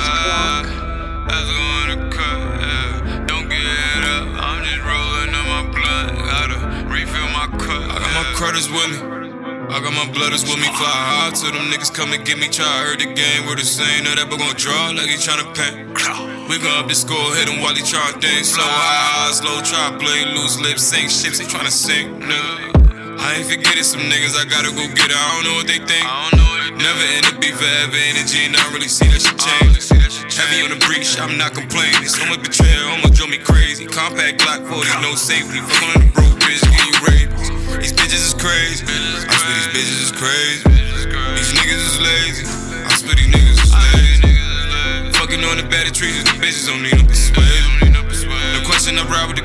clock. Don't get up. I'm just rolling on my blunt. Gotta refill my cup. I got my crutters with me. I got my blooders with me, fly high till them niggas come and get me. Try to hurt the game, we're the same. Know that but gon' draw like he tryna paint. We gon' up the score, hit him while he tryna dance. Slow high, low try play, loose lips, sink ships, He tryna sink, nigga. I ain't forgetting some niggas, I gotta go get it. I don't know what they think. i don't know Never end up be forever energy, and I don't really see that shit change. Heavy on the breach, I'm not complaining. So much betrayal, almost drove me crazy. Compact Glock 40, no safety. Fuck on the broke bitch, get you. These bitches is crazy. I swear these bitches is crazy. These niggas is lazy. I swear these niggas is lazy. Fucking on the better trees, the bitches don't need no persuasion. No question, I ride with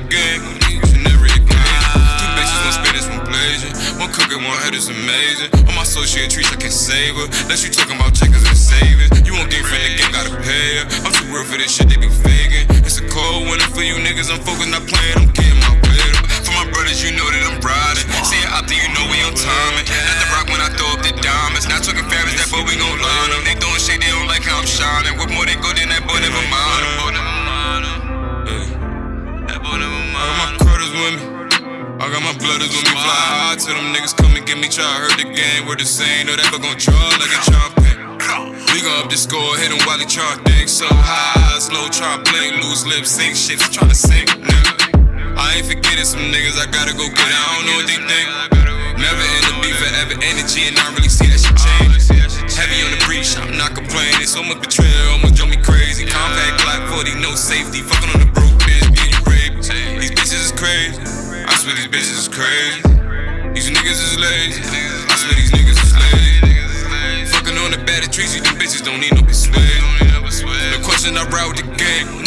One head is amazing. On my associate trees, I can save her. Unless you talking about checkers and savings. You won't get from the game, gotta pay her. I'm too real for this shit, they be faking. It's a cold winter for you niggas. I'm focused, not playing. I'm getting my way. For my brothers, you know that I'm riding. See it out there, you know we on timing. Let the rock when I throw up the diamonds. Not talking fabrics, that boy, we gon' line them. They throwing shit, they don't like how I'm shining. What more they go I got my blooders with me. Fly high till them niggas come and get me. Try, I heard the game, we're the same. Know that but gon' draw like a trumpet. We gon' up the score, hit him while he try think so high. Slow try play, loose lips, sink shit, tryna sink, nigga. I ain't forgetting some niggas, I gotta go get. I don't know what they think. Never in the be forever energy, and I really see that shit change. Heavy on the breach, I'm not complaining. So much betrayal, almost drove me crazy. Compact Glock 40, no safety. Fucking on the broke bitch, getting raped. These bitches is crazy. Swear these bitches is crazy. These niggas is lazy. I swear these niggas is lazy. Fucking on the better trees, these bitches don't need no persuasion. No question, I ride with the gang.